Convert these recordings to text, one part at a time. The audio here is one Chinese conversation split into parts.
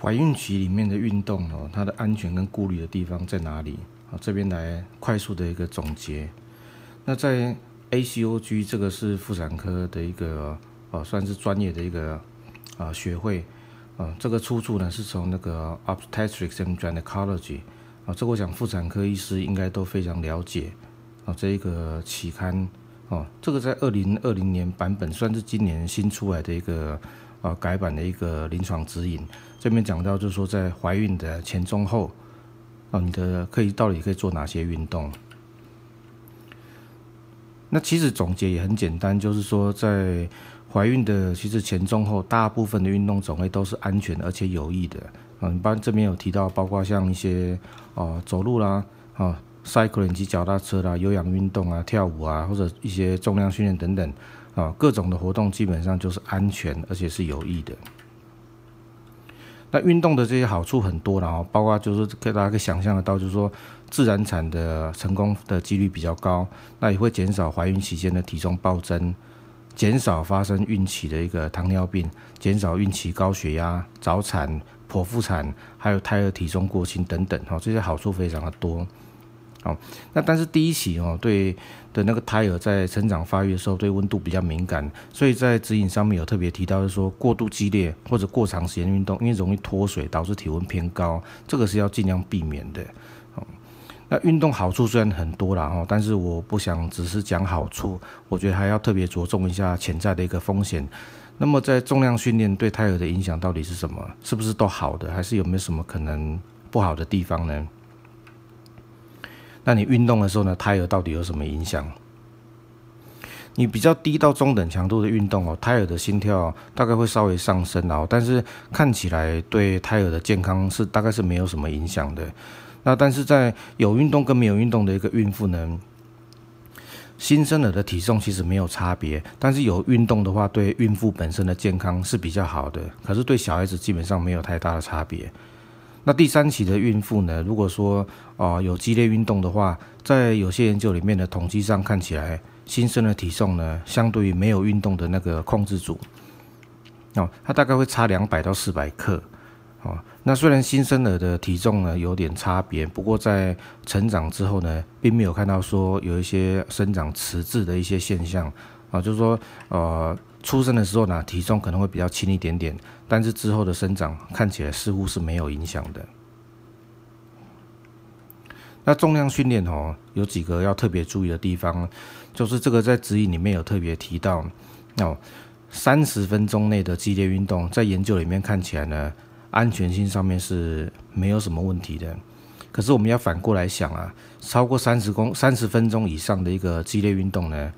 怀孕期里面的运动哦，它的安全跟顾虑的地方在哪里？啊，这边来快速的一个总结。那在 ACOG 这个是妇产科的一个呃，算是专业的一个啊学会啊，这个出处呢是从那个 Obstetrics and Gynecology 啊，这个我想妇产科医师应该都非常了解啊，这一个期刊哦，这个在二零二零年版本算是今年新出来的一个啊改版的一个临床指引，这边讲到就是说在怀孕的前中后。哦，你的可以到底可以做哪些运动？那其实总结也很简单，就是说在怀孕的其实前中后，大部分的运动种类都是安全而且有益的。嗯，一般这边有提到，包括像一些哦走路啦，啊，cycling 骑脚踏车啦，有氧运动啊，跳舞啊，或者一些重量训练等等啊，各种的活动基本上就是安全而且是有益的。那运动的这些好处很多，然后包括就是给大家可以想象得到，就是说自然产的成功的几率比较高，那也会减少怀孕期间的体重暴增，减少发生孕期的一个糖尿病，减少孕期高血压、早产、剖腹产，还有胎儿体重过轻等等，哈，这些好处非常的多。好，那但是第一期哦，对的那个胎儿在成长发育的时候，对温度比较敏感，所以在指引上面有特别提到，是说过度激烈或者过长时间运动，因为容易脱水，导致体温偏高，这个是要尽量避免的。好，那运动好处虽然很多啦哦，但是我不想只是讲好处，我觉得还要特别着重一下潜在的一个风险。那么在重量训练对胎儿的影响到底是什么？是不是都好的？还是有没有什么可能不好的地方呢？那你运动的时候呢，胎儿到底有什么影响？你比较低到中等强度的运动哦，胎儿的心跳大概会稍微上升哦，但是看起来对胎儿的健康是大概是没有什么影响的。那但是在有运动跟没有运动的一个孕妇呢，新生儿的体重其实没有差别，但是有运动的话，对孕妇本身的健康是比较好的，可是对小孩子基本上没有太大的差别。那第三期的孕妇呢，如果说啊、有激烈运动的话，在有些研究里面的统计上看起来，新生的体重呢，相对于没有运动的那个控制组，哦，它大概会差两百到四百克，哦，那虽然新生儿的体重呢有点差别，不过在成长之后呢，并没有看到说有一些生长迟滞的一些现象，啊、就是说呃。出生的时候呢，体重可能会比较轻一点点，但是之后的生长看起来似乎是没有影响的。那重量训练哦，有几个要特别注意的地方，就是这个在指引里面有特别提到哦，三十分钟内的激烈运动，在研究里面看起来呢，安全性上面是没有什么问题的。可是我们要反过来想啊，超过三十公三十分钟以上的一个激烈运动呢？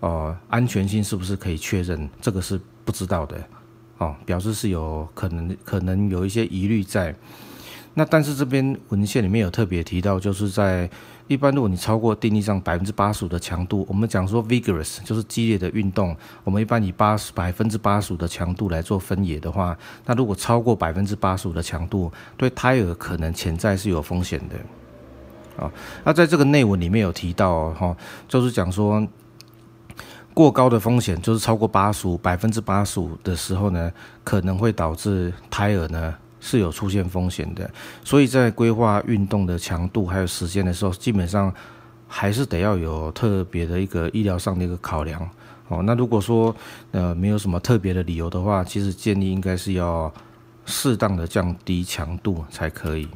哦，安全性是不是可以确认？这个是不知道的，哦，表示是有可能，可能有一些疑虑在。那但是这边文献里面有特别提到，就是在一般如果你超过定义上百分之八十五的强度，我们讲说 vigorous 就是激烈的运动，我们一般以八十百分之八十五的强度来做分野的话，那如果超过百分之八十五的强度，对胎儿可能潜在是有风险的。啊，那在这个内文里面有提到，哈，就是讲说。过高的风险就是超过八十五百分之八十五的时候呢，可能会导致胎儿呢是有出现风险的。所以在规划运动的强度还有时间的时候，基本上还是得要有特别的一个医疗上的一个考量。哦，那如果说呃没有什么特别的理由的话，其实建议应该是要适当的降低强度才可以。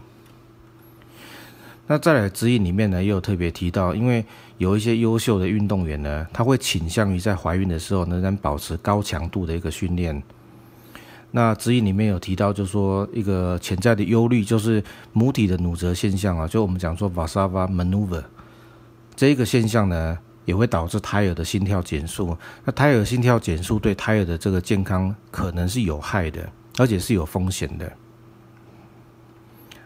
那再来指引里面呢，也有特别提到，因为有一些优秀的运动员呢，他会倾向于在怀孕的时候仍然保持高强度的一个训练。那指引里面有提到，就是说一个潜在的忧虑，就是母体的弩折现象啊，就我们讲说 Valsalva maneuver 这一个现象呢，也会导致胎儿的心跳减速。那胎儿心跳减速对胎儿的这个健康可能是有害的，而且是有风险的。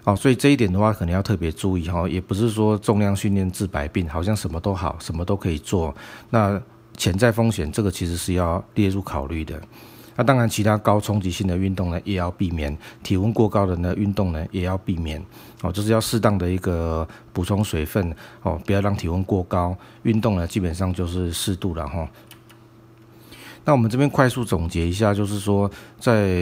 哦，所以这一点的话，可能要特别注意哈，也不是说重量训练治百病，好像什么都好，什么都可以做。那潜在风险，这个其实是要列入考虑的。那当然，其他高冲击性的运动呢，也要避免；体温过高的呢，运动呢，也要避免。哦，就是要适当的一个补充水分哦，不要让体温过高。运动呢，基本上就是适度了哈。那我们这边快速总结一下，就是说，在